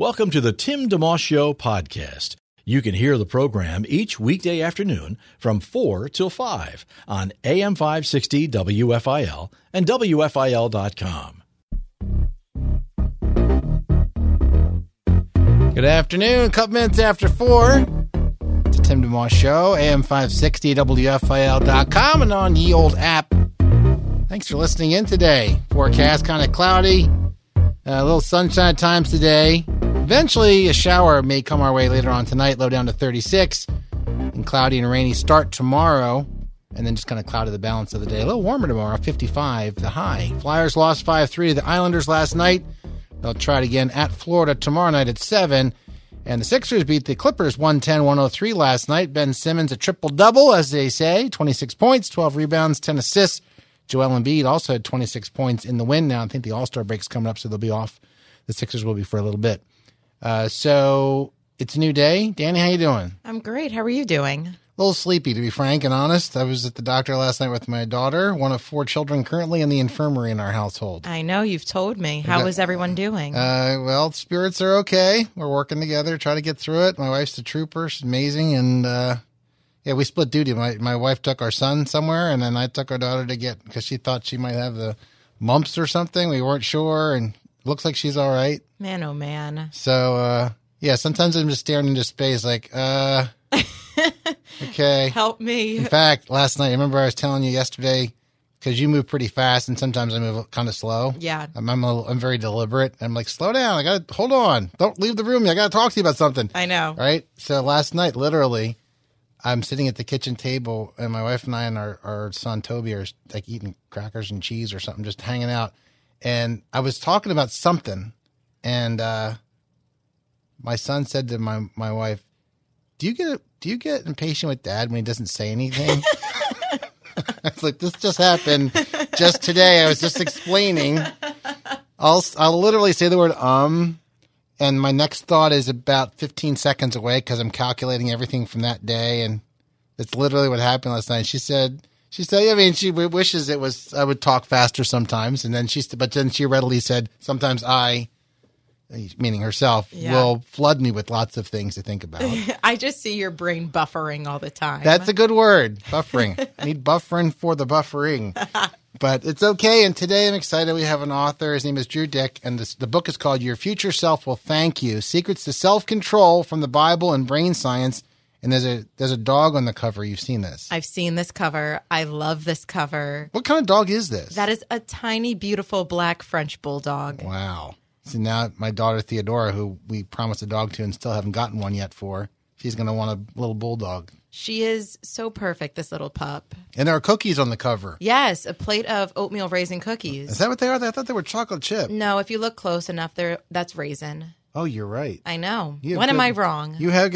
Welcome to the Tim DeMoss Show podcast. You can hear the program each weekday afternoon from 4 till 5 on AM 560 WFIL and WFIL.com. Good afternoon. A couple minutes after 4. It's a Tim DeMoss Show, AM 560 WFIL.com and on the old app. Thanks for listening in today. Forecast kind of cloudy. Uh, a little sunshine times today. Eventually, a shower may come our way later on tonight, low down to 36. And cloudy and rainy start tomorrow. And then just kind of cloudy the balance of the day. A little warmer tomorrow, 55 the high. Flyers lost 5 3 to the Islanders last night. They'll try it again at Florida tomorrow night at 7. And the Sixers beat the Clippers 110 103 last night. Ben Simmons a triple double, as they say 26 points, 12 rebounds, 10 assists. Joel Embiid also had 26 points in the win. Now, I think the All Star break's coming up, so they'll be off. The Sixers will be for a little bit. Uh, so it's a new day. Danny, how you doing? I'm great. How are you doing? A little sleepy, to be frank and honest. I was at the doctor last night with my daughter, one of four children currently in the infirmary in our household. I know you've told me. How is everyone doing? Uh, well, spirits are okay. We're working together, try to get through it. My wife's a trooper; she's amazing, and uh, yeah, we split duty. My my wife took our son somewhere, and then I took our daughter to get because she thought she might have the mumps or something. We weren't sure, and looks like she's all right. man, oh man. So uh, yeah, sometimes I'm just staring into space, like, uh, okay. Help me. In fact, last night, remember I was telling you yesterday because you move pretty fast, and sometimes I move kind of slow. Yeah. I'm I'm, a, I'm very deliberate. I'm like, slow down. I got to hold on. Don't leave the room. I got to talk to you about something. I know. Right. So last night, literally, I'm sitting at the kitchen table, and my wife and I and our, our son Toby are like eating crackers and cheese or something, just hanging out. And I was talking about something, and uh, my son said to my my wife, "Do you get do you get impatient with dad when he doesn't say anything?" I was like, "This just happened just today. I was just explaining. I'll I'll literally say the word um." And my next thought is about 15 seconds away because I'm calculating everything from that day. And that's literally what happened last night. She said, she said, I mean, she wishes it was, I would talk faster sometimes. And then she, but then she readily said, sometimes I, meaning herself, Yeah. will flood me with lots of things to think about. I just see your brain buffering all the time. That's a good word, buffering. I need buffering for the buffering. But it's okay. And today I'm excited. We have an author. His name is Drew Dyck, and this, the book is called Your Future Self Will Thank You Secrets to Self Control from the Bible and Brain Science. And there's a there's a dog on the cover. You've seen this. I've seen this cover. I love this cover. What kind of dog is this? That is a tiny, beautiful black French bulldog. wow. See now my daughter Theodora, who we promised a dog to and still haven't gotten one yet for, she's gonna want a little bulldog. She is so perfect, this little pup. And there are cookies on the cover. Yes, a plate of oatmeal raisin cookies. Is that what they are? I thought they were chocolate chip. no, if you look close enough, there that's raisin. Oh, you're right. I know. When am I wrong? You have,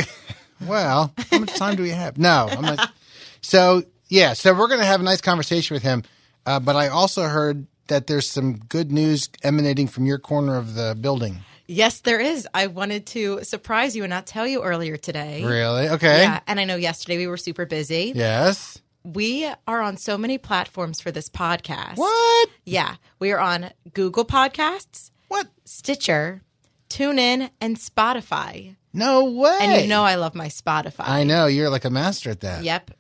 well, how much time do we have? No, I'm not. So, yeah, so we're going to have a nice conversation with him. Uh, but I also heard that there's some good news emanating from your corner of the building. Yes, there is. I wanted to surprise you and not tell you earlier today. Really? Okay. Yeah, and I know yesterday we were super busy. Yes. We are on so many platforms for this podcast. What? Yeah, we are on Google Podcasts, What? Stitcher, TuneIn, and Spotify. No way. And you know I love my Spotify. I know. You're like a master at that. Yep.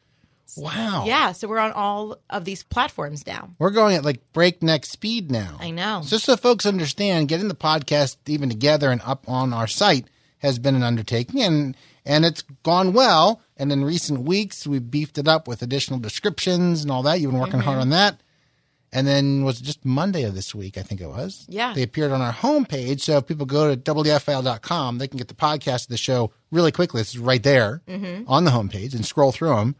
Wow. Yeah, so we're on all of these platforms now. We're going at like breakneck speed now. I know. Just so folks understand, getting the podcast even together and up on our site has been an undertaking, and and it's gone well. And in recent weeks, we beefed it up with additional descriptions and all that. You've been working Mm-hmm. hard on that. And then was it just Monday of this week, I think it was. Yeah. They appeared on our homepage. So if people go to WFIL.com, they can get the podcast of the show really quickly. It's right there Mm-hmm. on the homepage and scroll through them.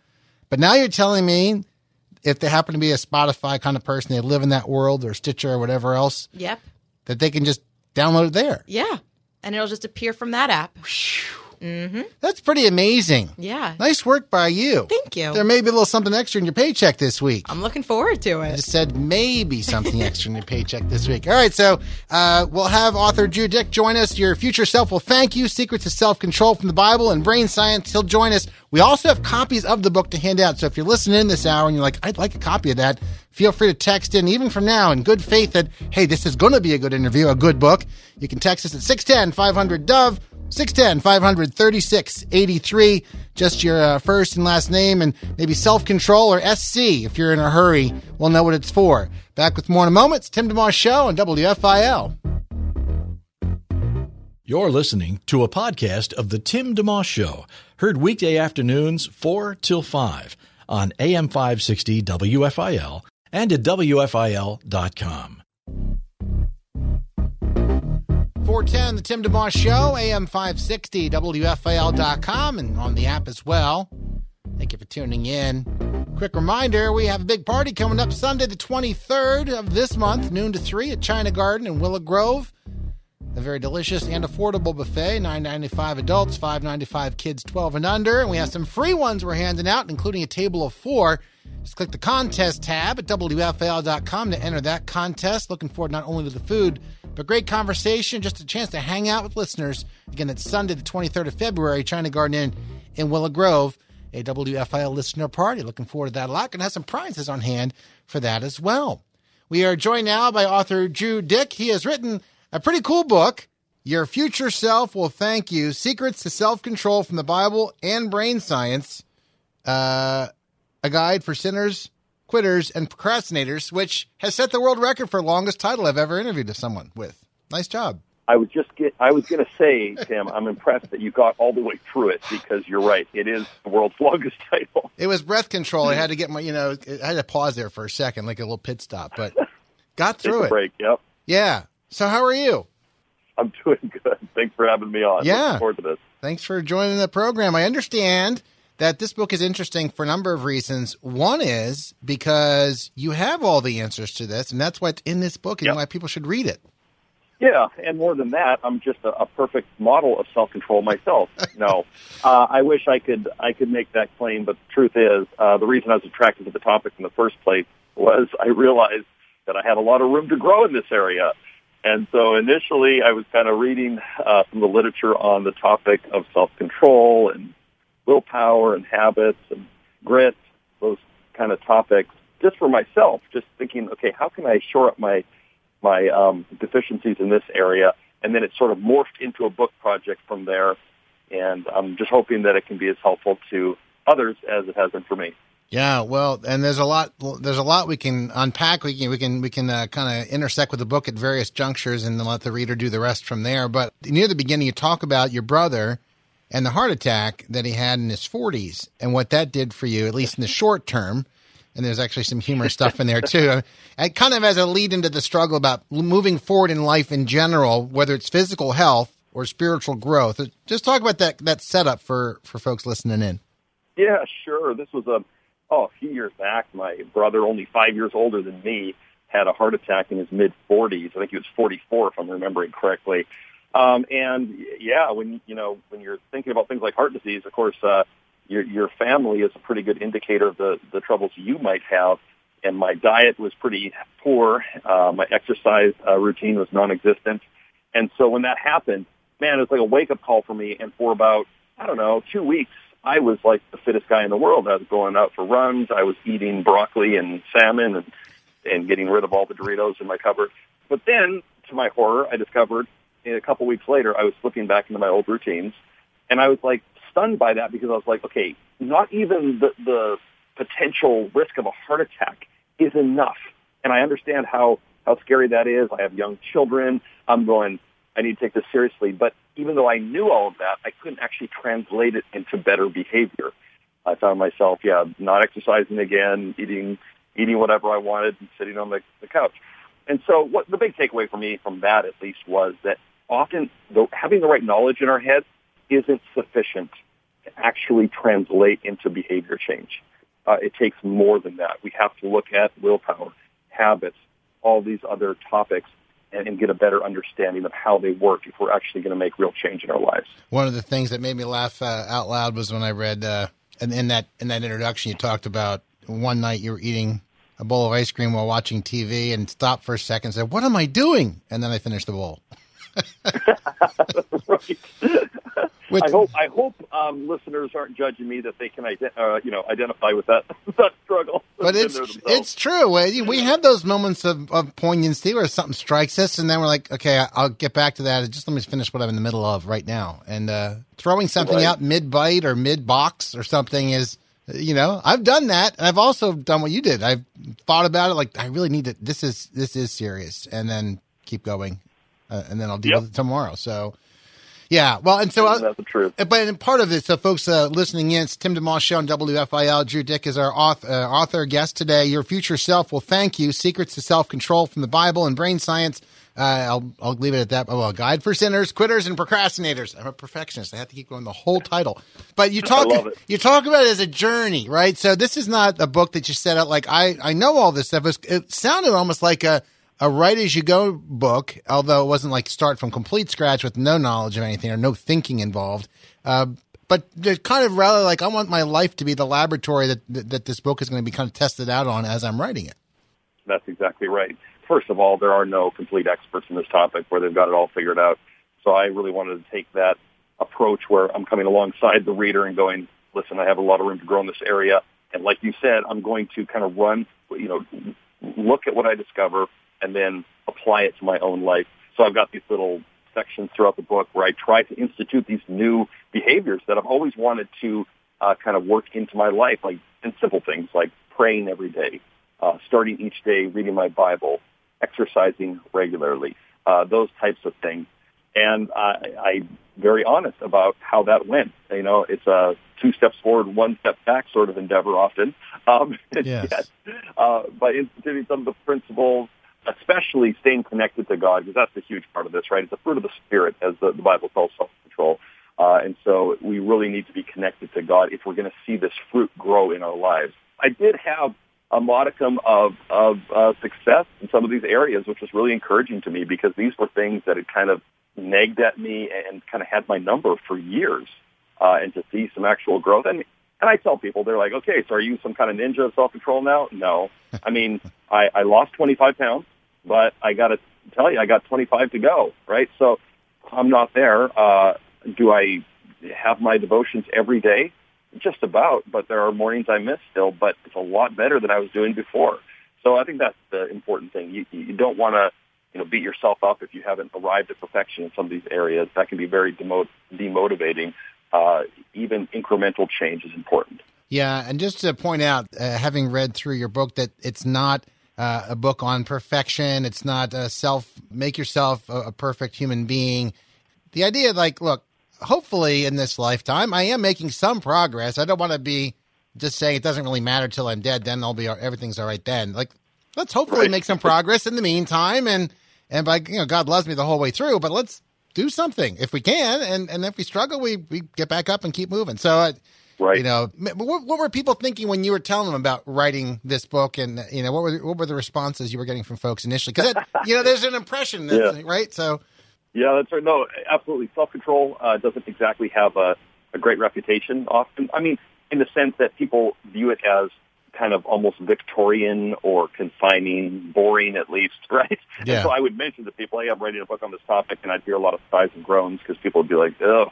But now you're telling me if they happen to be a Spotify kind of person, they live in that world or Stitcher or whatever else, Yep. that they can just download it there. Yeah. and it'll just appear from that app. That's pretty amazing. Yeah. Nice work by you. Thank you. There may be a little something extra in your paycheck this week. I'm looking forward to I it. just said maybe something extra in your paycheck this week. All right, so uh, we'll have author Drew Dyck join us. Your future self will thank you. Secrets of Self Control from the Bible and Brain Science. He'll join us. We also have copies of the book to hand out. So if you're listening in this hour and you're like, I'd like a copy of that, feel free to text in, even from now, in good faith that, hey, this is going to be a good interview, a good book. You can text us at 610 500 Dove. 610 536 83. Just your uh, first and last name and maybe self control or SC if you're in a hurry. We'll know what it's for. Back with more in a moment. It's Tim DeMoss Show on WFIL. You're listening to a podcast of The Tim DeMoss Show, heard weekday afternoons 4 till 5 on AM 560 WFIL and at WFIL.com. 410, the Tim DeMoss Show, AM 560, WFIL.com, and on the app as well. Thank you for tuning in. Quick reminder we have a big party coming up Sunday, the 23rd of this month, noon to 3 at China Garden in Willow Grove. A very delicious and affordable buffet, $9.95 adults, $5.95 kids 12 and under. And we have some free ones we're handing out, including a table of four. Just click the contest tab at WFIL.com to enter that contest. Looking forward not only to the food, but great conversation, just a chance to hang out with listeners. Again, it's Sunday, the 23rd of February, China Garden Inn in Willow Grove, a WFIL listener party. Looking forward to that a lot. Going to have some prizes on hand for that as well. We are joined now by author Drew Dyck. He has written a pretty cool book. Your future self will thank you. Secrets to self control from the Bible and brain science. Uh, a guide for sinners, quitters, and procrastinators, which has set the world record for longest title I've ever interviewed someone with. Nice job. I was just get, I was going to say, Tim, I'm impressed that you got all the way through it because you're right. It is the world's longest title. It was breath control. I had to get my, you know, I had to pause there for a second, like a little pit stop, but got through it. break. Yep. Yeah. So how are you? I'm doing good. Thanks for having me on. Yeah. Looking forward to this. Thanks for joining the program. I understand that this book is interesting for a number of reasons. One is because you have all the answers to this, and that's what's in this book and Yep. why people should read it. Yeah, and more than that, I'm just a, a perfect model of self-control myself. No, uh, I wish I could I could make that claim, but the truth is, uh, the reason I was attracted to the topic in the first place was I realized that I had a lot of room to grow in this area. And so initially, I was kind of reading uh, some of the literature on the topic of self-control and willpower and habits and grit, those kind of topics, just for myself, just thinking, okay, how can I shore up my my um, deficiencies in this area? And then it sort of morphed into a book project from there. And I'm just hoping that it can be as helpful to others as it has been for me. Yeah, well, and there's a lot. There's a lot we can unpack. We can we can we can uh, kind of intersect with the book at various junctures, and then let the reader do the rest from there. But near the beginning, you talk about your brother and the heart attack that he had in his 40s, and what that did for you, at least in the short term. And there's actually some humorous stuff in there too, and kind of as a lead into the struggle about moving forward in life in general, whether it's physical health or spiritual growth. Just talk about that that setup for for folks listening in. Yeah, sure. This was a oh a few years back. My brother, only five years older than me, had a heart attack in his mid 40s. I think he was 44, if I'm remembering correctly. Um, and yeah, when you know when you're thinking about things like heart disease, of course, uh, your your family is a pretty good indicator of the the troubles you might have. And my diet was pretty poor. Uh, my exercise uh, routine was non-existent. And so when that happened, man, it was like a wake up call for me. And for about I don't know two weeks, I was like the fittest guy in the world. I was going out for runs. I was eating broccoli and salmon and and getting rid of all the Doritos in my cupboard. But then, to my horror, I discovered a couple weeks later I was slipping back into my old routines, and I was like stunned by that because I was like, okay, not even the the potential risk of a heart attack is enough, and I understand how how scary that is. I have young children. I'm going. I need to take this seriously. But even though I knew all of that, I couldn't actually translate it into better behavior. I found myself, yeah, not exercising again, eating eating whatever I wanted, and sitting on the, the couch. And so, what the big takeaway for me from that, at least, was that often the, having the right knowledge in our head isn't sufficient to actually translate into behavior change. Uh, it takes more than that. We have to look at willpower, habits, all these other topics and, get a better understanding of how they work if we're actually going to make real change in our lives. One of the things that made me laugh uh, out loud was when I read, uh, and in that in that introduction, you talked about one night you were eating a bowl of ice cream while watching TV and stopped for a second and said, "What am I doing?" And then I finished the bowl. right. With, I hope I hope um, listeners aren't judging me that they can uh, you know identify with that that struggle. But it's it's true. We have those moments of, of poignancy where something strikes us, and then we're like, okay, I'll get back to that. Just let me finish what I'm in the middle of right now. And uh, throwing something right. out mid bite or mid box or something is, you know, I've done that, and I've also done what you did. I've thought about it like I really need to. This is this is serious, and then keep going, uh, and then I'll deal yep. with it tomorrow. So yeah, well, and so uh, that's the truth. But part of it, so folks uh, listening in, it's Tim DeMoss show on WFIL. Drew Dyck is our author, uh, author guest today. Your future self will thank you. Secrets to self control from the Bible and brain science. Uh, I'll I'll leave it at that. Oh, a guide for sinners, quitters, and procrastinators. I'm a perfectionist. I have to keep going the whole title. But you talk you talk about it as a journey, right? So this is not a book that you set out like I I know all this stuff. It sounded almost like a a write as you go book, although it wasn't like start from complete scratch with no knowledge of anything or no thinking involved. Uh, but kind of rather like I want my life to be the laboratory that, that, that this book is going to be kind of tested out on as I'm writing it. That's exactly right. First of all, there are no complete experts in this topic where they've got it all figured out. So I really wanted to take that approach where I'm coming alongside the reader and going, listen, I have a lot of room to grow in this area. And like you said, I'm going to kind of run, you know, look at what I discover, and then apply it to my own life. So I've got these little sections throughout the book where I try to institute these new behaviors that I've always wanted to uh, kind of work into my life, like in simple things like praying every day, uh, starting each day reading my Bible, exercising regularly, uh, those types of things. And I, I'm very honest about how that went. You know, it's a two steps forward, one step back sort of endeavor often. Um, yes. yet, uh, by instituting some of the principles especially staying connected to God, because that's the huge part of this, right? It's a fruit of the Spirit, as the, the Bible calls self-control. Uh, and so we really need to be connected to God if we're going to see this fruit grow in our lives. I did have a modicum of, of uh, success in some of these areas, which was really encouraging to me because these were things that had kind of nagged at me and kind of had my number for years. Uh, and to see some actual growth. And and I tell people, they're like, okay, so are you some kind of ninja of self-control now? No. I mean, I, I lost 25 pounds but I got to tell you, I got 25 to go, right? So I'm not there. Uh, do I have my devotions every day? Just about, but there are mornings I miss still, but it's a lot better than I was doing before. So I think that's the important thing. You, you don't want to, you know, beat yourself up if you haven't arrived at perfection in some of these areas. That can be very demo- demotivating. Uh, even incremental change is important. Yeah, and just to point out, uh, having read through your book, that it's not – uh, a book on perfection. It's not a self make yourself a, a perfect human being. The idea, like, look, hopefully in this lifetime, I am making some progress. I don't want to be just saying it doesn't really matter till I'm dead. Then I'll be everything's all right. Then, like, let's hopefully right. make some progress in the meantime. And and by you know, God loves me the whole way through. But let's do something if we can. And and if we struggle, we we get back up and keep moving. So. Uh, Right. You know, what, what, were people thinking when you were telling them about writing this book, and you know, what were what were the responses you were getting from folks initially? Because you know, there's an impression, yeah. right? So, yeah, that's right. No, absolutely. Self control uh, doesn't exactly have a, a great reputation. Often, I mean, in the sense that people view it as kind of almost Victorian or confining, boring at least, right? Yeah. And so I would mention to people, hey, I'm writing a book on this topic, and I'd hear a lot of sighs and groans because people would be like, ugh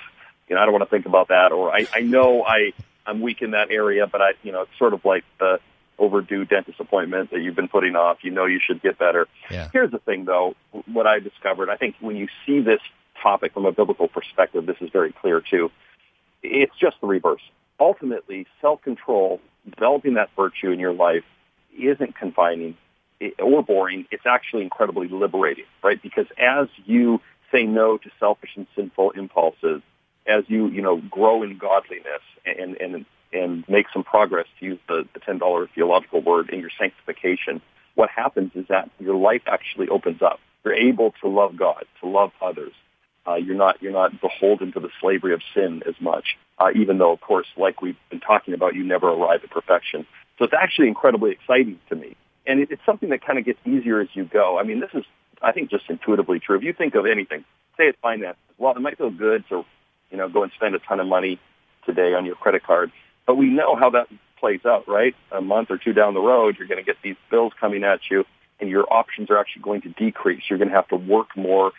you know, I don't want to think about that, or I, I know I, I'm weak in that area, but I, you know, it's sort of like the overdue dentist appointment that you've been putting off. You know, you should get better. Yeah. Here's the thing, though. What I discovered, I think, when you see this topic from a biblical perspective, this is very clear too. It's just the reverse. Ultimately, self-control, developing that virtue in your life, isn't confining or boring. It's actually incredibly liberating, right? Because as you say no to selfish and sinful impulses, as you you know grow in godliness and and and make some progress to use the, the ten dollar theological word in your sanctification, what happens is that your life actually opens up. You're able to love God, to love others. Uh, you're not you're not beholden to the slavery of sin as much. Uh, even though, of course, like we've been talking about, you never arrive at perfection. So it's actually incredibly exciting to me, and it, it's something that kind of gets easier as you go. I mean, this is I think, just intuitively true. If you think of anything, say it's finances. Well, it might feel good to, you know, go and spend a ton of money today on your credit card, but we know how that plays out, right? A month or two down the road, you're going to get these bills coming at you, and your options are actually going to decrease. You're going to have to work more,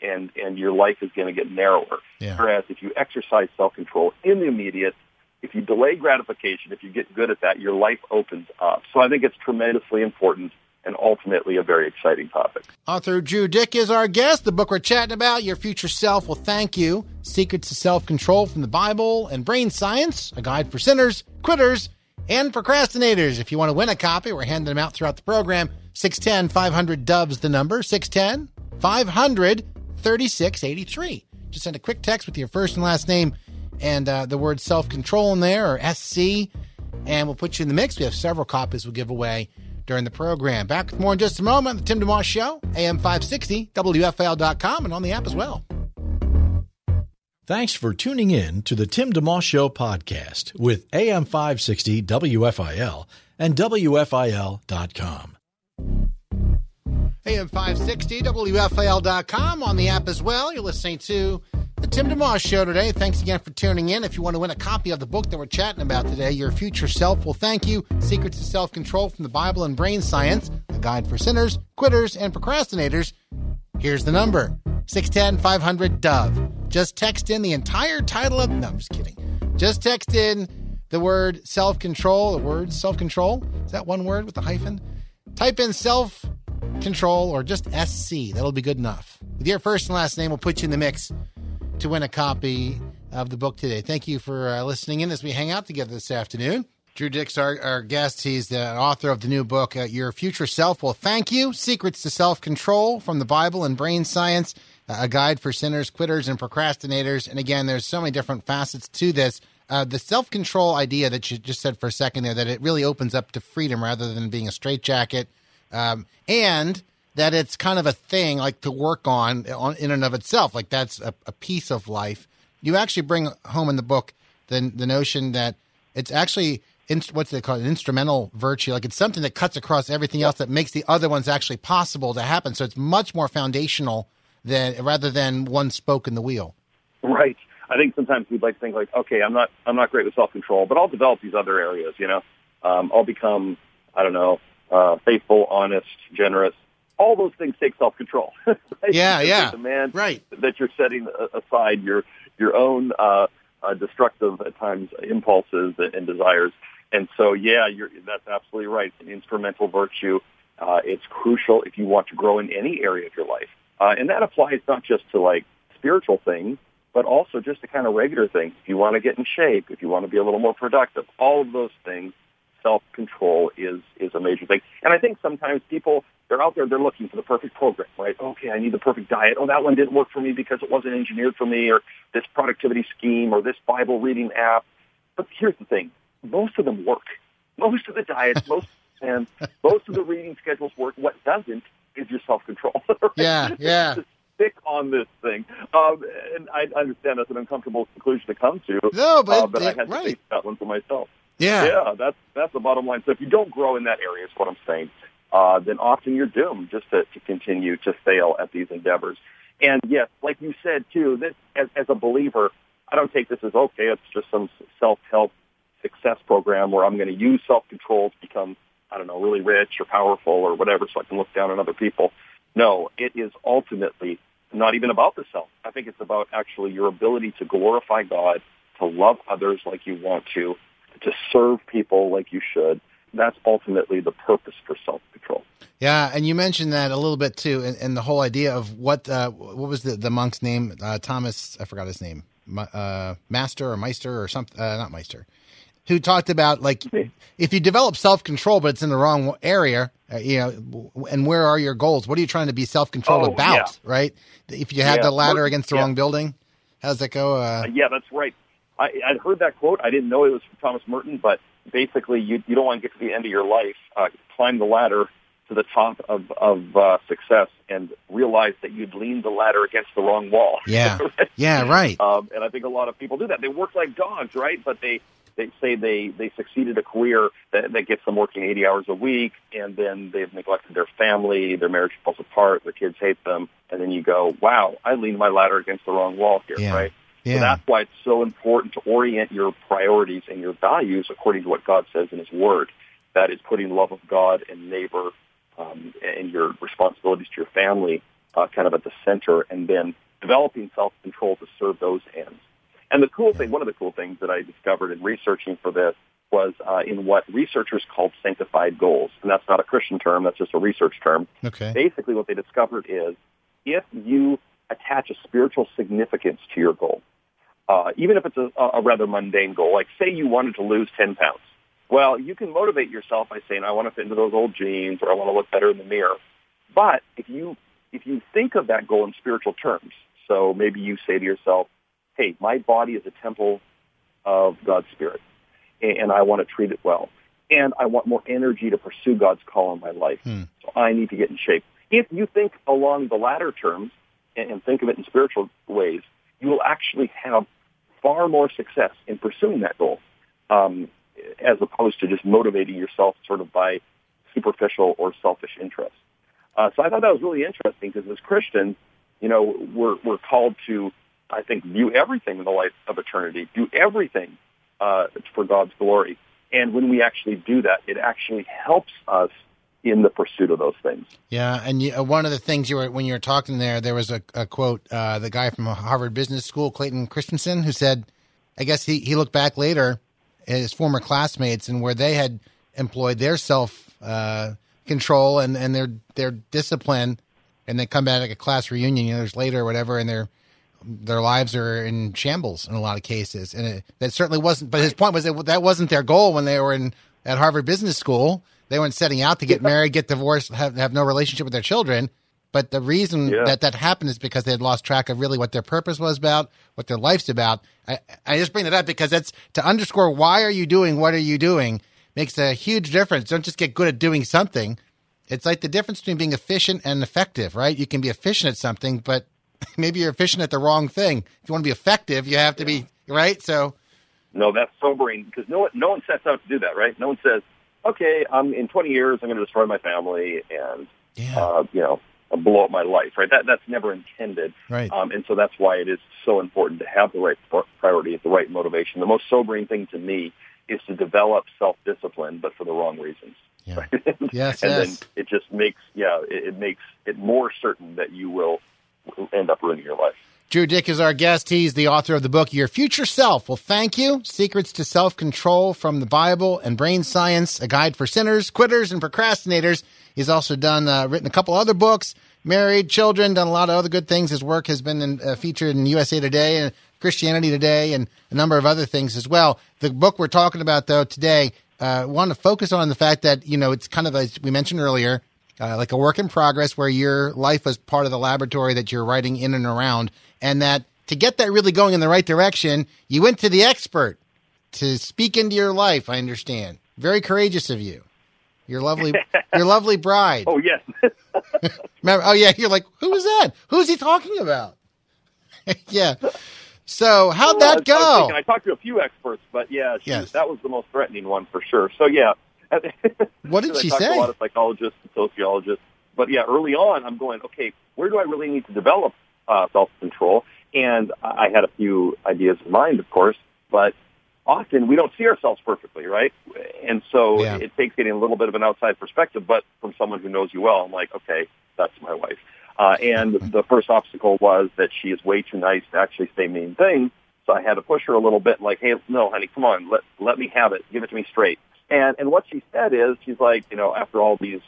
and and your life is going to get narrower. Yeah. Whereas if you exercise self control in the immediate, if you delay gratification, if you get good at that, your life opens up. So I think it's tremendously important and ultimately a very exciting topic. Author Drew Dyck is our guest. The book we're chatting about, Your Future Self Will Thank You Secrets to Self Control from the Bible and Brain Science, a guide for sinners, quitters, and procrastinators. If you want to win a copy, we're handing them out throughout the program. 610 500 Doves, the number 610 500 3683. Just send a quick text with your first and last name and uh, the word self control in there or SC, and we'll put you in the mix. We have several copies we'll give away during the program. Back with more in just a moment. The Tim DeMoss Show, AM 560, WFIL.com, and on the app as well. Thanks for tuning in to the Tim DeMoss Show podcast with AM 560 WFIL and WFIL.com. AM 560, WFIL.com, on the app as well. You're listening to the Tim DeMoss Show today. Thanks again for tuning in. If you want to win a copy of the book that we're chatting about today, Your Future Self will thank you Secrets of Self Control from the Bible and Brain Science, a guide for sinners, quitters, and procrastinators. Here's the number 610 500 Dove. Just text in the entire title of. No, I'm just kidding. Just text in the word self control, the word self control. Is that one word with the hyphen? Type in self control or just SC. That'll be good enough. With your first and last name, we'll put you in the mix to win a copy of the book today. Thank you for uh, listening in as we hang out together this afternoon. Drew Dyck's, our, our guest. He's the author of the new book, uh, Your Future Self Will Thank You Secrets to Self Control from the Bible and Brain Science, uh, a guide for sinners, quitters, and procrastinators. And again, there's so many different facets to this. Uh, the self control idea that you just said for a second there, that it really opens up to freedom rather than being a straitjacket, um, and that it's kind of a thing like to work on, on in and of itself. Like that's a, a piece of life. You actually bring home in the book the the notion that it's actually in, what's they call it, an instrumental virtue. Like it's something that cuts across everything else that makes the other ones actually possible to happen. So it's much more foundational than rather than one spoke in the wheel. Right. I think sometimes we'd like to think like, okay, I'm not I'm not great with self control, but I'll develop these other areas. You know, um, I'll become I don't know uh, faithful, honest, generous. All those things take self control. right? Yeah, Because yeah. Right. that you're setting aside your your own uh, uh, destructive at times impulses and desires. And so, yeah, you're, that's absolutely right. It's an instrumental virtue. Uh, it's crucial if you want to grow in any area of your life. Uh, and that applies not just to like spiritual things, but also just to kind of regular things. If you want to get in shape, if you want to be a little more productive, all of those things, self-control is, is a major thing. And I think sometimes people, they're out there, they're looking for the perfect program, right? Okay, I need the perfect diet. Oh, that one didn't work for me because it wasn't engineered for me or this productivity scheme or this Bible reading app. But here's the thing. Most of them work. Most of the diets, most and most of the reading schedules work. What doesn't is your self-control. right? Yeah, yeah. Stick on this thing. Um, and I understand that's an uncomfortable conclusion to come to. No, but uh, but I had to right. face that one for myself. Yeah. Yeah, that's that's the bottom line. So if you don't grow in that area, is what I'm saying, uh, then often you're doomed just to, to continue to fail at these endeavors. And yes, like you said too, this as, as a believer, I don't take this as okay. It's just some self-help success program where I'm going to use self-control to become, I don't know, really rich or powerful or whatever, so I can look down on other people. No, it is ultimately not even about the self. I think it's about actually your ability to glorify God, to love others like you want to, to serve people like you should. That's ultimately the purpose for self-control. Yeah, and you mentioned that a little bit too, and, and the whole idea of what uh, what was the, the monk's name? Uh, Thomas, I forgot his name, uh, Master or Meister or something, uh, not Meister, who talked about like if you develop self control, but it's in the wrong area, uh, you know, and where are your goals? What are you trying to be self controlled Oh, about? yeah. Right? If you have Yeah, the ladder against the yeah. wrong building, how's that go? Uh, yeah, that's right. I, I'd heard that quote. I didn't know it was from Thomas Merton, but basically, you you don't want to get to the end of your life, uh, climb the ladder to the top of of uh, success, and realize that you'd leaned the ladder against the wrong wall. yeah, Right? yeah, right. Um, and I think a lot of people do that. They work like dogs, right? But they they say they they succeeded a career that, that gets them working 80 hours a week, and then they've neglected their family, their marriage falls apart, their kids hate them, and then you go, wow, I leaned my ladder against the wrong wall here, Yeah. right? Yeah. So that's why it's so important to orient your priorities and your values according to what God says in His Word. That is putting love of God and neighbor um, and your responsibilities to your family uh, kind of at the center, and then developing self-control to serve those ends. And the cool thing, one of the cool things that I discovered in researching for this was uh, in what researchers called sanctified goals. And that's not a Christian term, that's just a research term. Okay. Basically, what they discovered is if you attach a spiritual significance to your goal, uh, even if it's a, a rather mundane goal, like say you wanted to lose 10 pounds. Well, you can motivate yourself by saying, I want to fit into those old jeans or I want to look better in the mirror. But if you, if you think of that goal in spiritual terms, so maybe you say to yourself, hey, my body is a temple of God's Spirit and I want to treat it well. And I want more energy to pursue God's call in my life. So I need to get in shape. If you think along the latter terms and, and think of it in spiritual ways, you will actually have far more success in pursuing that goal, um, as opposed to just motivating yourself sort of by superficial or selfish interests. Uh, so I thought that was really interesting because as Christians, you know, we're we're called to, I think, view everything in the light of eternity, do everything uh, for God's glory. And when we actually do that, it actually helps us in the pursuit of those things. Yeah, and you, uh, one of the things you were when you were talking there, there was a, a quote. Uh, the guy from Harvard Business School, Clayton Christensen, who said, "I guess he he looked back later at his former classmates and where they had employed their self uh, control and and their their discipline, and they come back at a class reunion years later or whatever, and their their lives are in shambles in a lot of cases, and it, that certainly wasn't. But his point was that that wasn't their goal when they were in at Harvard Business School. They weren't setting out to get married, get divorced, have have no relationship with their children. But the reason Yeah. that that happened is because they had lost track of really what their purpose was about, what their life's about. I, I just bring that up because that's to underscore why are you doing what are you doing makes a huge difference. Don't just get good at doing something. It's like the difference between being efficient and effective, right? You can be efficient at something, but maybe you're efficient at the wrong thing. If you want to be effective, you have to be right. So No, that's sobering because no one, no one sets out to do that, right? No one says, okay, um, in 20 years, I'm going to destroy my family and, Yeah. uh, you know, blow up my life, right? That, that's never intended. Right. Um, and so that's why it is so important to have the right pri- priorities, the right motivation. The most sobering thing to me is to develop self-discipline, but for the wrong reasons. Yeah. Right? Yes, and yes. then it just makes, yeah, it, it makes it more certain that you will end up ruining your life. Drew Dyck is our guest. He's the author of the book Your Future Self. Well, thank you. Secrets to Self Control from the Bible and Brain Science, a guide for sinners, quitters, and procrastinators. He's also done uh, written a couple other books, married, children, done a lot of other good things. His work has been in, uh, featured in USA Today and Christianity Today, and a number of other things as well. The book we're talking about though today, uh, want to focus on the fact that you know it's kind of as we mentioned earlier, uh, like a work in progress where your life was part of the laboratory that you're writing in and around, and that to get that really going in the right direction, you went to the expert to speak into your life. I understand. Very courageous of you. Your lovely, your lovely bride. Oh, yes. Remember? Oh yeah, you're like, who was that? Who's he talking about? yeah. So how'd Well, that was- I go? thinking- I talked to a few experts, but yeah, she, Yes. that was the most threatening one for sure. So yeah. What did I she To say? a lot of psychologists and sociologists, but yeah, early on, I'm going, okay, where do I really need to develop uh, self-control? And I I had a few ideas in mind, of course, but often we don't see ourselves perfectly, right? And so Yeah. it takes getting a little bit of an outside perspective, but from someone who knows you well, I'm like, okay, that's my wife. Uh, and the first obstacle was that she is way too nice to actually say mean things. So I had to push her a little bit, like, "Hey, no, honey, come on, let let me have it, give it to me straight." And and what she said is, she's like, you know, after all these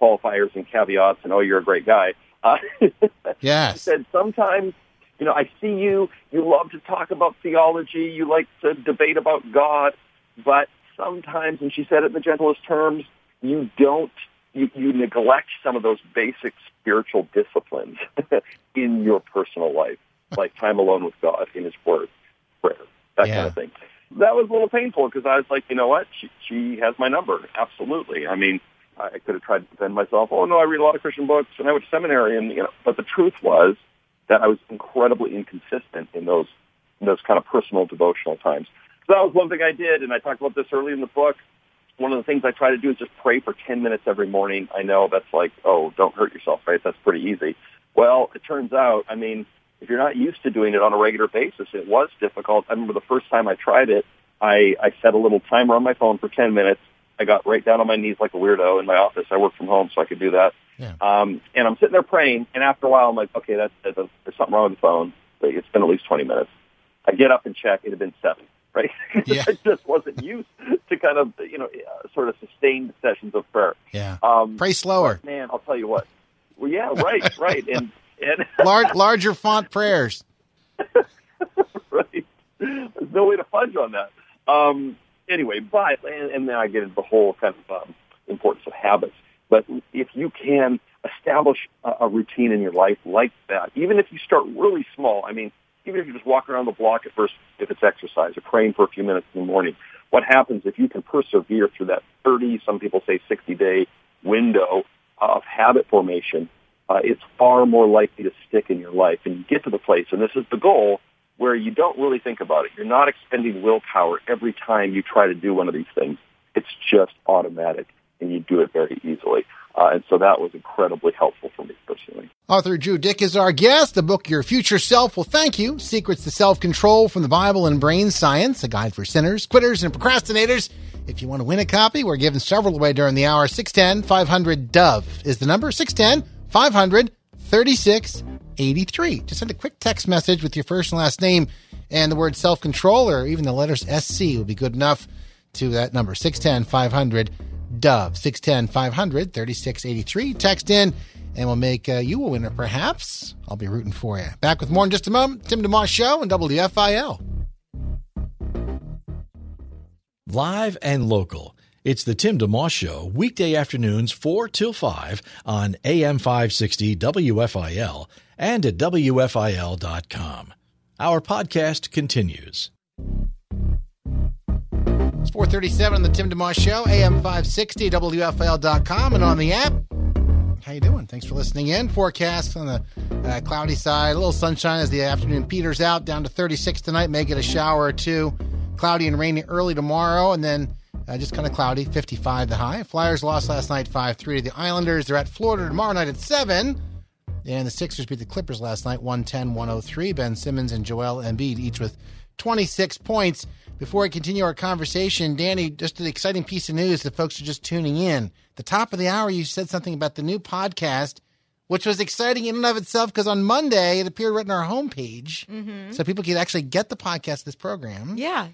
qualifiers and caveats, and oh, you're a great guy. Uh, she Yes. said sometimes, you know, I see you. You love to talk about theology. You like to debate about God, but sometimes, and she said it in the gentlest terms, you don't. You, you neglect some of those basic spiritual disciplines in your personal life, like time alone with God in His Word, prayer, that Yeah. kind of thing. That was a little painful because I was like, you know what? She, she has my number. Absolutely. I mean, I could have tried to defend myself. Oh no, I read a lot of Christian books and I went to seminary, and you know. But the truth was that I was incredibly inconsistent in those in those kind of personal devotional times. So that was one thing I did, and I talked about this early in the book. One of the things I try to do is just pray for 10 minutes every morning. I know that's like, oh, don't hurt yourself, right? That's pretty easy. Well, it turns out, I mean, if you're not used to doing it on a regular basis, it was difficult. I remember the first time I tried it, I, I set a little timer on my phone for 10 minutes. I got right down on my knees like a weirdo in my office. I work from home, so I could do that. Yeah. Um, and I'm sitting there praying, and after a while, I'm like, okay, that's, that's there's something wrong with the phone. It's been at least 20 minutes. I get up and check. It had been seven, right? Yeah. I just wasn't used to kind of, you know, uh, sort of sustained sessions of prayer. Yeah. Um, Pray slower. man, I'll tell you what. Well, yeah, right, right, and and Large, larger font prayers. right. There's no way to fudge on that. Um, anyway, but and, and then I get into the whole kind of um, importance of habits. But if you can establish a, a routine in your life like that, even if you start really small, I mean, even if you just walk around the block at first, if it's exercise or praying for a few minutes in the morning, what happens if you can persevere through that 30, some people say 60 day window of habit formation? Uh, it's far more likely to stick in your life and get to the place, and this is the goal, where you don't really think about it. You're not expending willpower every time you try to do one of these things. It's just automatic, and you do it very easily. Uh, and so that was incredibly helpful for me personally. Author Drew Dyck is our guest. The book Your Future Self will thank you. Secrets to Self Control from the Bible and Brain Science, a guide for sinners, quitters, and procrastinators. If you want to win a copy, we're giving several away during the hour. 610 500 Dove is the number 610 500 3683. Just send a quick text message with your first and last name and the word self control or even the letters SC would be good enough to that number 610 500 Dove 610 500 3683. Text in and we'll make uh, you a winner perhaps. I'll be rooting for you. Back with more in just a moment. Tim DeMoss Show and WFIL. Live and local. It's the Tim DeMoss Show, weekday afternoons 4 till 5 on AM 560 WFIL and at WFIL.com. Our podcast continues. It's 437 on the Tim DeMoss Show, AM 560, WFIL.com, and on the app. How you doing? Thanks for listening in. Forecast on the uh, cloudy side. A little sunshine as the afternoon peters out. Down to 36 tonight. May get a shower or two. Cloudy and rainy early tomorrow, and then uh, just kind of cloudy. 55 the high. Flyers lost last night 5 3 to the Islanders. They're at Florida tomorrow night at 7. And the Sixers beat the Clippers last night 110 103. Ben Simmons and Joel Embiid each with 26 points. Before we continue our conversation, Danny, just an exciting piece of news that folks are just tuning in. The top of the hour, you said something about the new podcast, which was exciting in and of itself because on Monday it appeared right on our homepage. Mm-hmm. So people could actually get the podcast, this program, Yeah.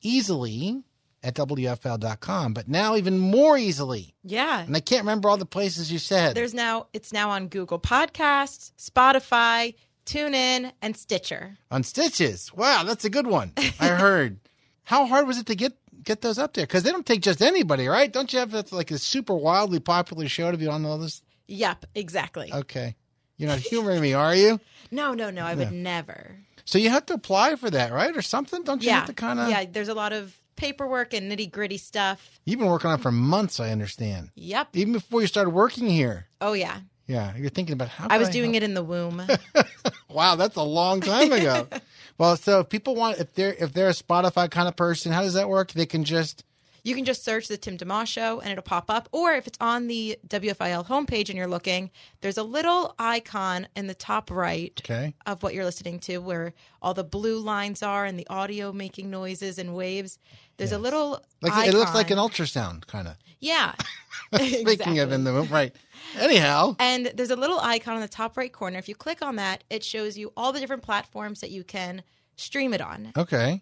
easily at WFIL.com, but now even more easily. Yeah. And I can't remember all the places you said. There's now it's now on Google Podcasts, Spotify, TuneIn, and Stitcher. on Stitches. Wow, that's a good one. I heard. How hard was it to get get those up there? Because they don't take just anybody, right? Don't you have like a super wildly popular show to be on all this? Yep, exactly. Okay, you're not humoring me, are you? No, no, no, I would never. So you have to apply for that, right, or something? Don't you Yeah. have to kind of? Yeah, there's a lot of paperwork and nitty gritty stuff. You've been working on it for months, I understand. Yep. Even before you started working here. Oh yeah. Yeah, you're thinking about how. I was doing it in the womb. Wow, that's a long time ago. well, so if people want, if they're if they're a Spotify kind of person, how does that work? They can just You can just search the Tim DeMoss Show and it'll pop up. Or if it's on the WFIL homepage and you're looking, there's a little icon in the top right okay. of what you're listening to where all the blue lines are and the audio making noises and waves. There's a little Like it looks like an ultrasound, kind of. Yeah. Speaking of in the room, right? Anyhow, And there's a little icon on the top right corner. If you click on that, it shows you all the different platforms that you can stream it on. okay.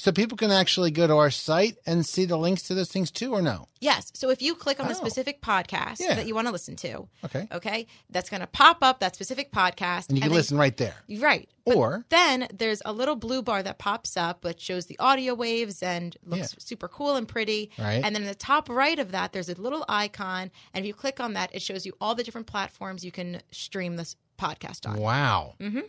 So people can actually go to our site and see the links to those things too, or no? Yes. So if you click on the Oh. specific podcast Yeah. that you want to listen to, Okay. okay, that's going to pop up that specific podcast. And you can then- listen right there. Right. But Or- then there's a little blue bar that pops up which shows the audio waves and looks Yeah. super cool and pretty. Right. And then in the top right of that, there's a little icon. And if you click on that, it shows you all the different platforms you can stream this podcast on. Wow. Mm-hmm.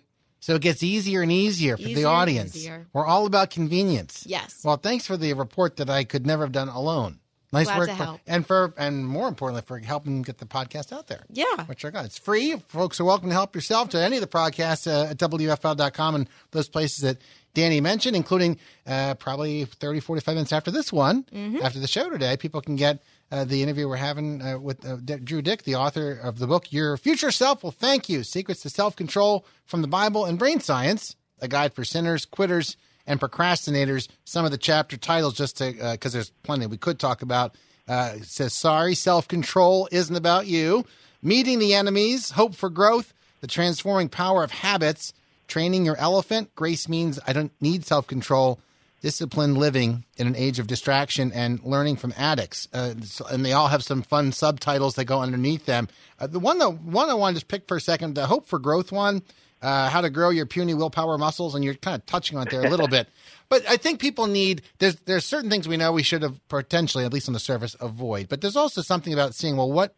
So it gets easier and easier for Easier the audience. easier. We're all about convenience. Yes. Well, thanks for the report that I could never have done alone. Nice Glad work, to for- help. and for and more importantly for helping get the podcast out there. Yeah. which I got. It's free. Folks are welcome to help yourself to any of the podcasts uh, at WFIL.com and those places that Danny mentioned, including uh, probably 30, 45 minutes after this one, Mm-hmm. after the show today. People can get uh, the interview we're having uh, with uh, D- Drew Dyck, the author of the book Your Future Self Will Thank You: Secrets to Self Control from the Bible and Brain Science, a guide for sinners, quitters, and procrastinators. Some of the chapter titles, just to because there's plenty we could talk about. Uh, says, "Sorry, self control isn't about you." Meeting the enemies, hope for growth, the transforming power of habits, training your elephant. Grace means I don't need self control. Disciplined living in an age of distraction and learning from addicts, uh, so- and they all have some fun subtitles that go underneath them. Uh, the one, that, one I want to just pick for a second, the hope for growth one, uh, how to grow your puny willpower muscles, and you're kind of touching on it there a little bit. But I think people need there's there's certain things we know we should have potentially, at least on the surface, avoid. But there's also something about seeing well, what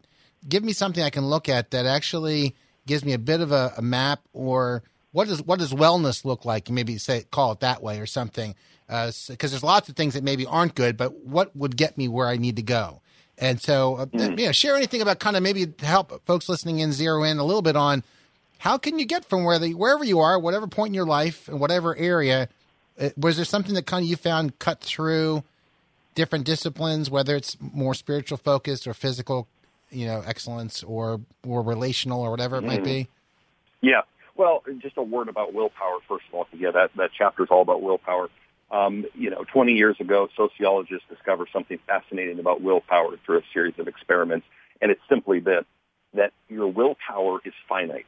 give me something I can look at that actually gives me a bit of a, a map or what does what does wellness look like? Maybe say call it that way or something. Because there's lots of things that maybe aren't good, but what would get me where I need to go? And so, uh, yeah, share anything about kind of maybe to help folks listening in zero in a little bit on how can you get from where the wherever you are, whatever point in your life, in whatever area. Uh, was there something that kind of you found cut through different disciplines, whether it's more spiritual focused or physical, you know, excellence or or relational or whatever it might be? Yeah. Well, just a word about willpower, first of all. Yeah, that, that chapter is all about willpower. Um, you know, 20 years ago, sociologists discovered something fascinating about willpower through a series of experiments, and it's simply this, that your willpower is finite.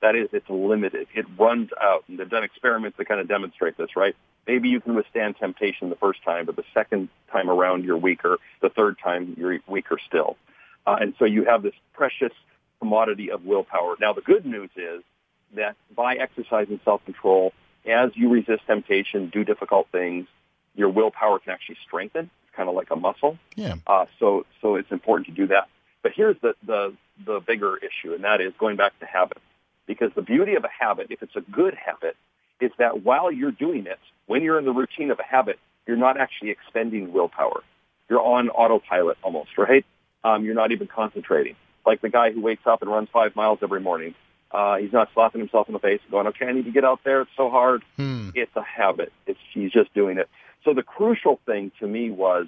That is, it's limited. It runs out. And they've done experiments that kind of demonstrate this, right? Maybe you can withstand temptation the first time, but the second time around you're weaker. The third time you're weaker still. Uh, and so you have this precious commodity of willpower. Now, the good news is that by exercising self-control, as you resist temptation, do difficult things, your willpower can actually strengthen. It's kind of like a muscle. Yeah. Uh, so, so it's important to do that. But here's the, the, the bigger issue, and that is going back to habits. Because the beauty of a habit, if it's a good habit, is that while you're doing it, when you're in the routine of a habit, you're not actually expending willpower. You're on autopilot almost, right? Um, you're not even concentrating. Like the guy who wakes up and runs five miles every morning. Uh, he's not slapping himself in the face and going, okay, I need to get out there. It's so hard. Hmm. It's a habit. It's, he's just doing it. So the crucial thing to me was,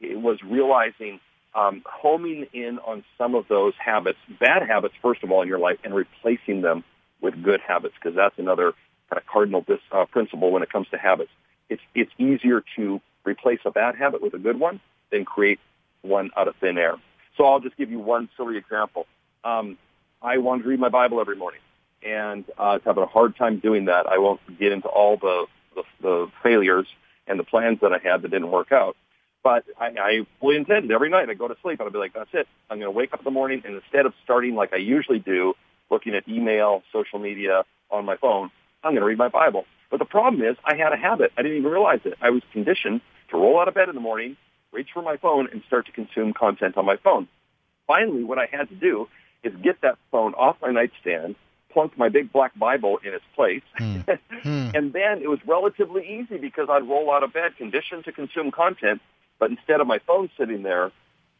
it was realizing, um, homing in on some of those habits, bad habits, first of all, in your life, and replacing them with good habits, because that's another kind of cardinal dis, uh, principle when it comes to habits. It's, it's easier to replace a bad habit with a good one than create one out of thin air. So I'll just give you one silly example. Um, I wanted to read my Bible every morning, and uh, I was having a hard time doing that. I won't get into all the, the, the failures and the plans that I had that didn't work out. But I, I fully intended every night I go to sleep and I'll be like, that's it. I'm going to wake up in the morning and instead of starting like I usually do, looking at email, social media on my phone, I'm going to read my Bible. But the problem is I had a habit. I didn't even realize it. I was conditioned to roll out of bed in the morning, reach for my phone, and start to consume content on my phone. Finally, what I had to do is get that phone off my nightstand, plunk my big black Bible in its place, and then it was relatively easy because I'd roll out of bed conditioned to consume content, but instead of my phone sitting there,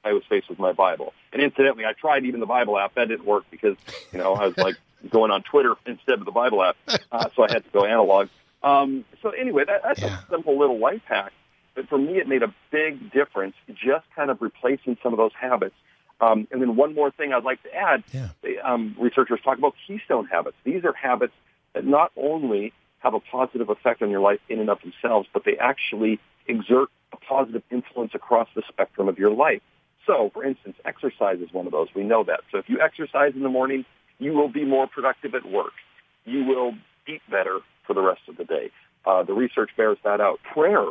I was faced with my Bible. And incidentally, I tried even the Bible app. That didn't work because, you know, I was like going on Twitter instead of the Bible app. Uh, so I had to go analog. Um, so anyway, that, that's Yeah. a simple little life hack. But for me, it made a big difference just kind of replacing some of those habits. Um, and then one more thing I'd like to add, Yeah. the, um, researchers talk about keystone habits. These are habits that not only have a positive effect on your life in and of themselves, but they actually exert a positive influence across the spectrum of your life. So, for instance, exercise is one of those. We know that. So if you exercise in the morning, you will be more productive at work. You will eat better for the rest of the day. Uh, the research bears that out. Prayer,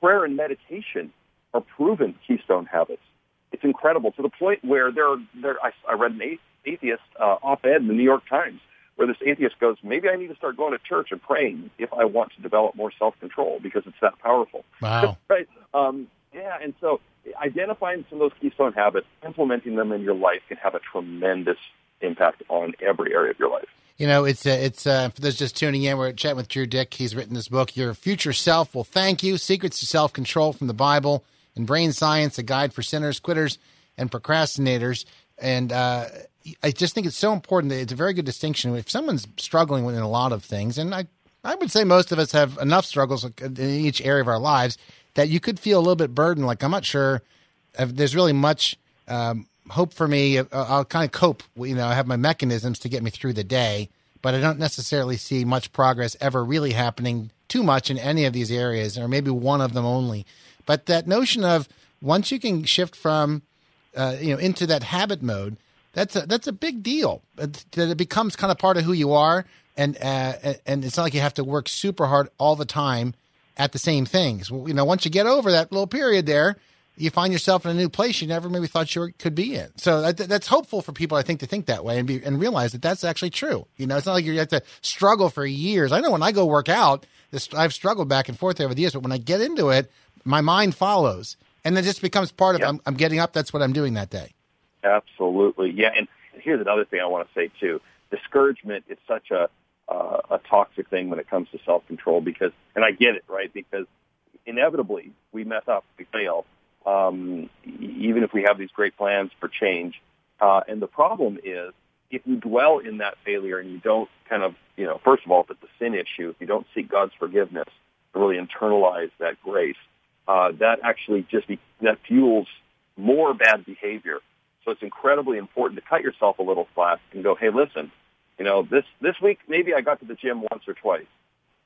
prayer and meditation are proven keystone habits. It's incredible to the point where there, are, there I, I read an atheist uh, op-ed in the New York Times where this atheist goes, maybe I need to start going to church and praying if I want to develop more self-control because it's that powerful. Wow. right? Um, yeah, and so identifying some of those keystone habits, implementing them in your life can have a tremendous impact on every area of your life. You know, it's uh, it's uh, for those just tuning in. We're chatting with Drew Dyck. He's written this book, "Your Future Self Will Thank You: Secrets to Self Control from the Bible and Brain Science: A Guide for Sinners, Quitters, and Procrastinators. And uh, I just think it's so important that it's a very good distinction. If someone's struggling with a lot of things, and I, I would say most of us have enough struggles in each area of our lives that you could feel a little bit burdened. Like I'm not sure if there's really much um, hope for me. I'll kind of cope. You know, I have my mechanisms to get me through the day, but I don't necessarily see much progress ever really happening too much in any of these areas, or maybe one of them only. But that notion of once you can shift from, uh, you know, into that habit mode, that's a that's a big deal. That it becomes kind of part of who you are, and uh, and it's not like you have to work super hard all the time at the same things. Well, you know, once you get over that little period there, you find yourself in a new place you never maybe thought you could be in. So that, that's hopeful for people, I think, to think that way and be and realize that that's actually true. You know, it's not like you have to struggle for years. I know when I go work out, this, I've struggled back and forth over the years, but when I get into it, my mind follows, and then it just becomes part of. Yep. I'm, I'm getting up. That's what I'm doing that day. Absolutely, yeah. And here's another thing I want to say too: discouragement is such a uh, a toxic thing when it comes to self control because, and I get it, right? Because inevitably we mess up, we fail, um, even if we have these great plans for change. Uh, and the problem is if you dwell in that failure and you don't kind of, you know, first of all, if it's a sin issue, if you don't seek God's forgiveness, really internalize that grace, uh, that actually just be, that fuels more bad behavior. So it's incredibly important to cut yourself a little slack and go, hey, listen, you know, this this week maybe I got to the gym once or twice,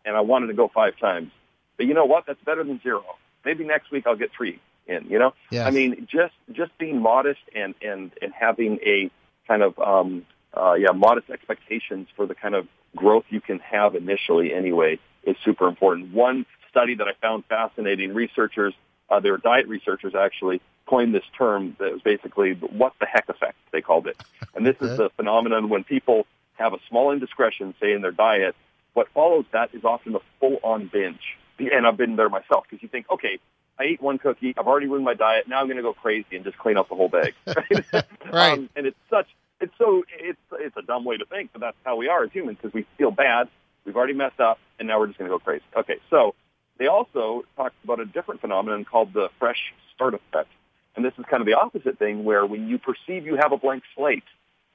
and I wanted to go five times. But you know what? That's better than zero. Maybe next week I'll get three in. You know, yes. I mean, just just being modest and and and having a kind of um, uh, yeah modest expectations for the kind of growth you can have initially anyway is super important. One study that I found fascinating, researchers, uh, they were diet researchers actually, coined this term that was basically what the heck effect, they called it. And this is the phenomenon when people have a small indiscretion, say in their diet, what follows that is often a full-on binge. And I've been there myself because you think, okay, I ate one cookie, I've already ruined my diet, now I'm going to go crazy and just clean up the whole bag. Right. right. Um, and it's such, it's so, it's, it's a dumb way to think, but that's how we are as humans because we feel bad, we've already messed up, and now we're just going to go crazy. Okay, so they also talked about a different phenomenon called the fresh start effect. And this is kind of the opposite thing where when you perceive you have a blank slate,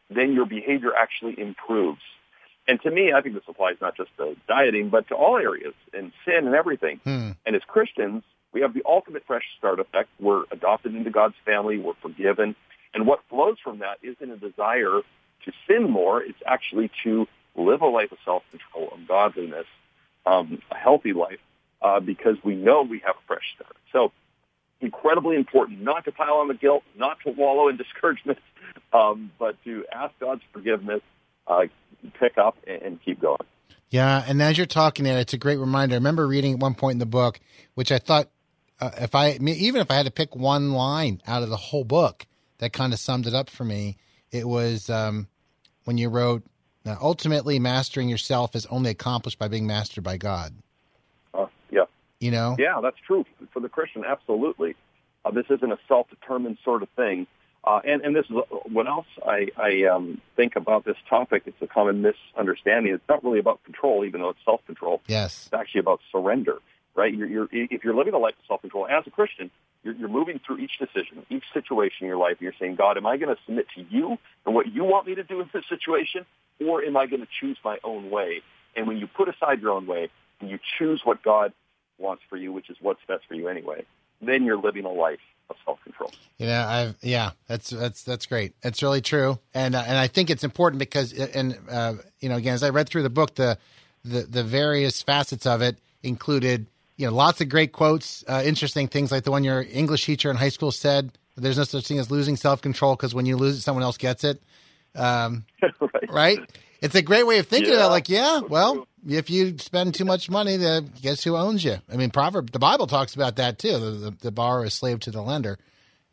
then your behavior actually improves. And to me, I think this applies not just to dieting, but to all areas and sin and everything. Hmm. And as Christians, we have the ultimate fresh start effect. We're adopted into God's family. We're forgiven. And what flows from that isn't a desire to sin more. It's actually to live a life of self-control, of godliness, um, a healthy life, uh, because we know we have a fresh start. So incredibly important not to pile on the guilt, not to wallow in discouragement, um, but to ask God's forgiveness, uh, pick up, and, and keep going. Yeah, and as you're talking there, it's a great reminder. I remember reading at one point in the book, which I thought, uh, if I even if I had to pick one line out of the whole book that kind of summed it up for me, it was um, when you wrote, "Ultimately, mastering yourself is only accomplished by being mastered by God." Yeah, you know. Yeah, that's true for the Christian. Absolutely, uh, this isn't a self-determined sort of thing. Uh, and, and this is what else I, I um, think about this topic. It's a common misunderstanding. It's not really about control, even though it's self-control. Yes. It's actually about surrender, right? You're, you're, if you're living a life of self-control as a Christian, you're, you're moving through each decision, each situation in your life, and you're saying, God, am I going to submit to you and what you want me to do in this situation, or am I going to choose my own way? And when you put aside your own way and you choose what God wants for you, which is what's best for you anyway, then you're living a life of self control. You know, I've yeah, that's that's that's great. It's really true, and uh, and I think it's important because and uh, you know again as I read through the book, the the the various facets of it included you know lots of great quotes, uh, interesting things like the one your English teacher in high school said. There's no such thing as losing self control because when you lose it, someone else gets it. Um, right. right. It's a great way of thinking yeah. about. It. Like, yeah, well, if you spend too much money, then guess who owns you? I mean, proverb the Bible talks about that too. The, the, the borrower is slave to the lender.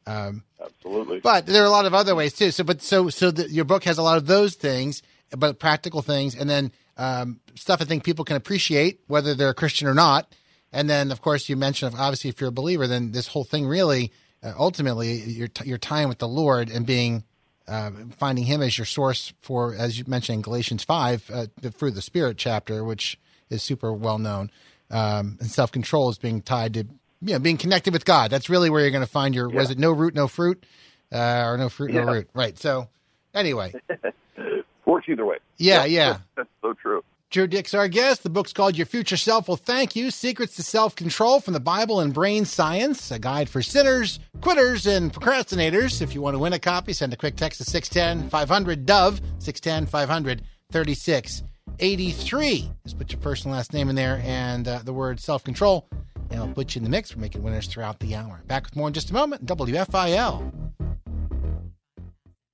Um, Absolutely. But there are a lot of other ways too. So, but so so the, your book has a lot of those things, but practical things, and then um, stuff I think people can appreciate whether they're a Christian or not. And then, of course, you mentioned obviously if you're a believer, then this whole thing really, uh, ultimately, your your time with the Lord and being uh, finding Him as your source for, as you mentioned in Galatians 5, uh, the fruit of the Spirit chapter, which is super well known. Um, and self control is being tied to yeah, being connected with God. That's really where you're going to find your. Was it no root, no fruit, uh, or no fruit, no root? Right. So, anyway, Works either way. yeah, yeah. That's so true. Drew Dyck's our guest. The book's called Your Future Self Will Thank You Secrets to Self Control from the Bible and Brain Science, a guide for sinners, quitters, and procrastinators. If you want to win a copy, send a quick text to 610 500 Dove, 610 500 3683. Just put your first and last name in there and uh, the word self control, and I'll put you in the mix. We're making winners throughout the hour. Back with more in just a moment. WFIL.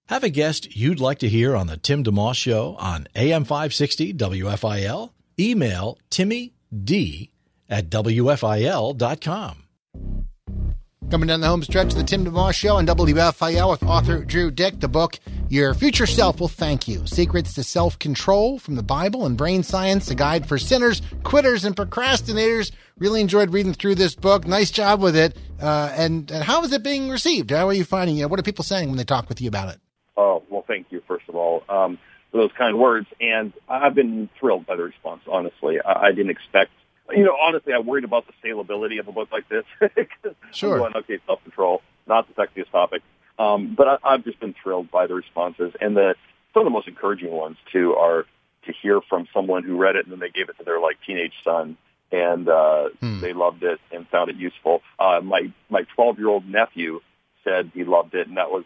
Have a guest you'd like to hear on the Tim DeMoss Show on AM 560 WFIL? Email Timmy D at WFIL.com. Coming down the home stretch of the Tim DeMoss Show on WFIL with author Drew Dyck. The book, Your Future Self Will Thank You Secrets to Self Control from the Bible and Brain Science, a guide for sinners, quitters, and procrastinators. Really enjoyed reading through this book. Nice job with it. Uh, and, and how is it being received? How are you finding it? What are people saying when they talk with you about it? Oh, well, thank you, first of all, um, for those kind words. And I've been thrilled by the response, honestly. I, I didn't expect, you know, honestly, I worried about the saleability of a book like this. Sure. Going, okay, self-control, not the sexiest topic. Um, but I, I've just been thrilled by the responses. And the, some of the most encouraging ones, too, are to hear from someone who read it and then they gave it to their, like, teenage son. And uh, Hmm. they loved it and found it useful. Uh, my my 12 year old nephew said he loved it, and that was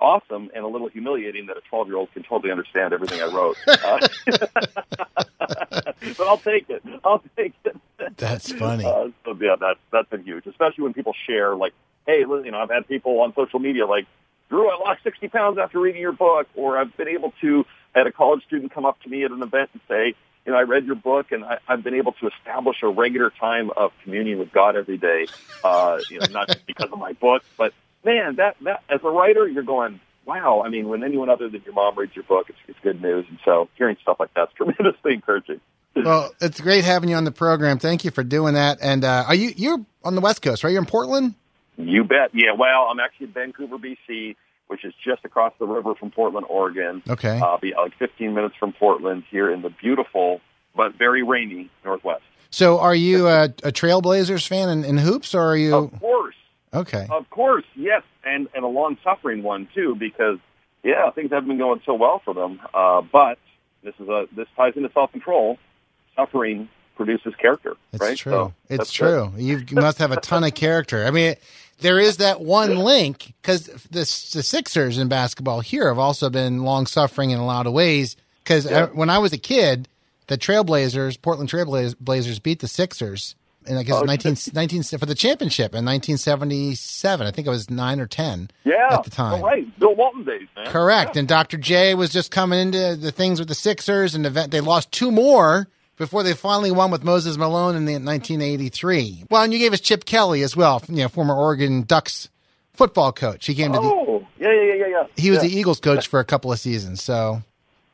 awesome and a little humiliating that a 12 year old can totally understand everything I wrote. Uh, but I'll take it. I'll take it. That's funny. Uh, so yeah, that's that's been huge, especially when people share like, hey, you know, I've had people on social media like, Drew, I lost 60 pounds after reading your book, or I've been able to. I had a college student come up to me at an event and say, you know, I read your book and I, I've been able to establish a regular time of communion with God every day. Uh, you know, not just because of my book, but man, that that as a writer, you're going, wow. I mean, when anyone other than your mom reads your book, it's, it's good news. And so hearing stuff like that's tremendously encouraging. well, it's great having you on the program. Thank you for doing that. And uh, are you you're on the West Coast, right? You're in Portland. You bet. Yeah. Well, I'm actually in Vancouver, BC, which is just across the river from Portland, Oregon. Okay. I'll be like 15 minutes from Portland here in the beautiful but very rainy Northwest. So, are you a, a Trailblazers fan in, in hoops, or are you Of course. Okay? Of course. Yes. And, and a long suffering one too, because yeah, things haven't been going so well for them. Uh, but this is a, this ties into self-control. Suffering produces character, It's right? true. So it's true. You you must have a ton of character. I mean, there is that one link because the, the Sixers in basketball here have also been long suffering in a lot of ways. Because when I was a kid, the Trailblazers, Portland Trailblazers, beat the Sixers. And I guess Oh, 19, 19 for the championship in 1977. I think it was nine or ten Yeah. at the time. Oh, right? Bill Walton days, man. Correct. Yeah. And Dr. J was just coming into the things with the Sixers, and event they lost two more before they finally won with Moses Malone in the 1983. Well, and you gave us Chip Kelly as well, you know, former Oregon Ducks football coach. He came to the Oh, yeah, yeah, yeah, yeah. he was yeah. the Eagles coach for a couple of seasons. So,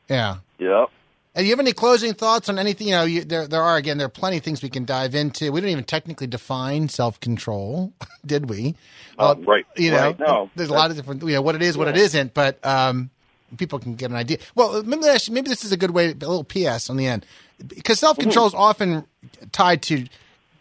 yeah. Yep. And you have any closing thoughts on anything? You know, you, there there are again there are plenty of things we can dive into. We didn't even technically define self control, did we? Uh, right, You know, right. No, there's a lot of different. You know what it is, what it isn't, but um, people can get an idea. Well, maybe maybe this is a good way. A little PS on the end, because self control is often tied to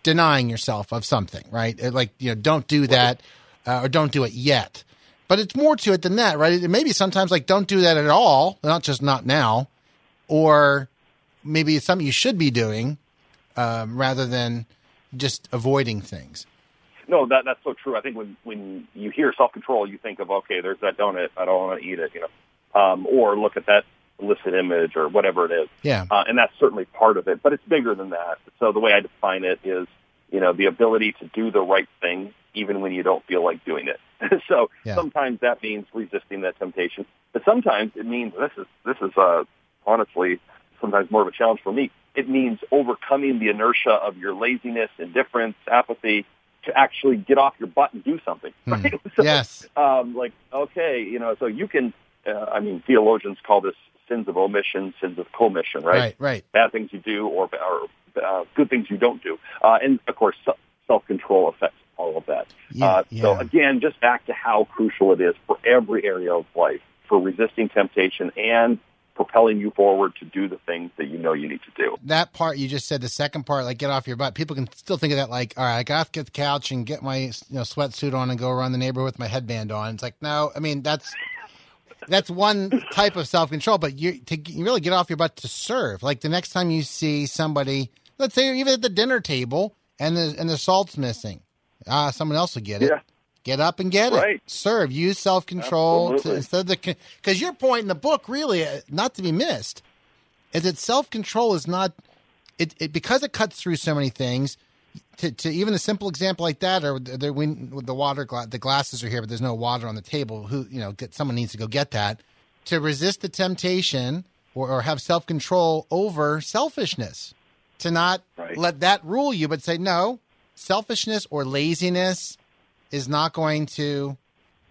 denying yourself of something, right? Uh, Like you know, don't do that uh, or don't do it yet. But it's more to it than that, right? It maybe sometimes like don't do that at all, not just not now, or maybe it's something you should be doing um, rather than just avoiding things. No, that that's so true. I think when when you hear self control, you think of okay, there's that donut. I don't want to eat it, you know, um, or look at that illicit image or whatever it is. Yeah. uh, and that's certainly part of it. But it's bigger than that. So the way I define it is, you know, the ability to do the right thing even when you don't feel like doing it. so Yeah. sometimes that means resisting that temptation, but sometimes it means this is this is uh, honestly sometimes more of a challenge for me. It means overcoming the inertia of your laziness, indifference, apathy to actually get off your butt and do something. Right? So, Yes. um, like okay, you know, so you can. Uh, I mean, theologians call this sins of omission, sins of commission, right? Right, right. Bad things you do, or, or uh, good things you don't do, uh, and of course, self control affects all of that. Yeah, uh, So again, just back to how crucial it is for every area of life for resisting temptation and propelling you forward to do the things that you know you need to do. That part you just said, the second part, like get off your butt. People can still think of that like, all right, I got to get the couch and get my you know sweatsuit on and go around the neighborhood with my headband on. It's like, no, I mean that's that's one type of self control, but you to you really get off your butt to serve. Like the next time you see somebody, let's say even at the dinner table, and the and the salt's missing, ah, someone else will get it. Yeah. Get up and get Right. it. Serve. Use self control instead of the because your point in the book really uh, not to be missed is that self control is not it, it because it cuts through so many things. To, to even a simple example like that, or the, the, when the water gla- the glasses are here, but there's no water on the table. Who you know, get, someone needs to go get that. To resist the temptation or, or have self control over selfishness, to not Right. let that rule you, but say no, selfishness or laziness is not going to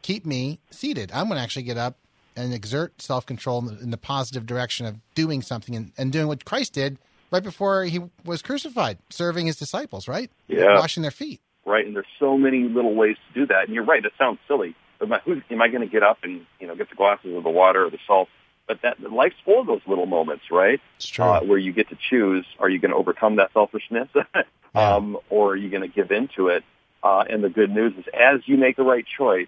keep me seated. I'm going to actually get up and exert self control in, the- in the positive direction of doing something and, and doing what Christ did right before he was crucified, serving his disciples, right? Yeah. Washing their feet. right? And there's so many little ways to do that. And you're right; it sounds silly. Am I, who, am I going to get up and you know get the glasses of the water or the salt? But that life's full of those little moments, right? It's true. Uh, where you get to choose: are you going to overcome that selfishness, um, or are you going to give into it? Uh, and the good news is, as you make the right choice,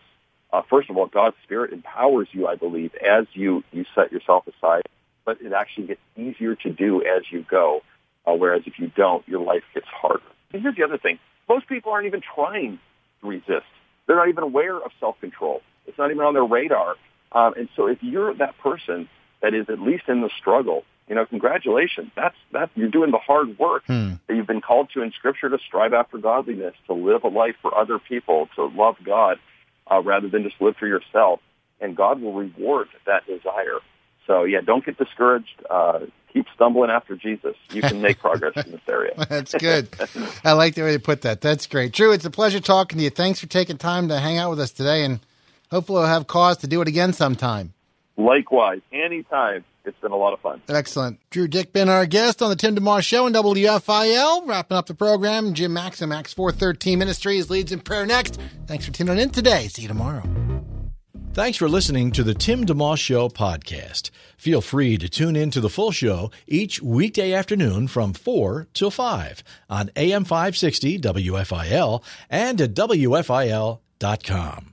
uh, first of all, God's Spirit empowers you, I believe, as you you set yourself aside. But it actually gets easier to do as you go. Uh, whereas if you don't, your life gets harder. And here's the other thing: most people aren't even trying to resist. They're not even aware of self-control. It's not even on their radar. Um, and so, if you're that person that is at least in the struggle, you know, congratulations. That's that you're doing the hard work Hmm. that you've been called to in Scripture to strive after godliness, to live a life for other people, to love God uh, rather than just live for yourself. And God will reward that desire. So yeah, don't get discouraged. Uh, keep stumbling after Jesus. You can make progress in this area. That's good. I like the way you put that. That's great. Drew, it's a pleasure talking to you. Thanks for taking time to hang out with us today, and hopefully we'll have cause to do it again sometime. Likewise, anytime. It's been a lot of fun. Excellent. Drew Dyck been our guest on the Tim DeMoss Show and WFIL. Wrapping up the program, Jim Max and Max 413 Ministries leads in prayer next. Thanks for tuning in today. See you tomorrow. Thanks for listening to the Tim DeMoss Show podcast. Feel free to tune in to the full show each weekday afternoon from 4 till 5 on AM 560 WFIL and at WFIL.com.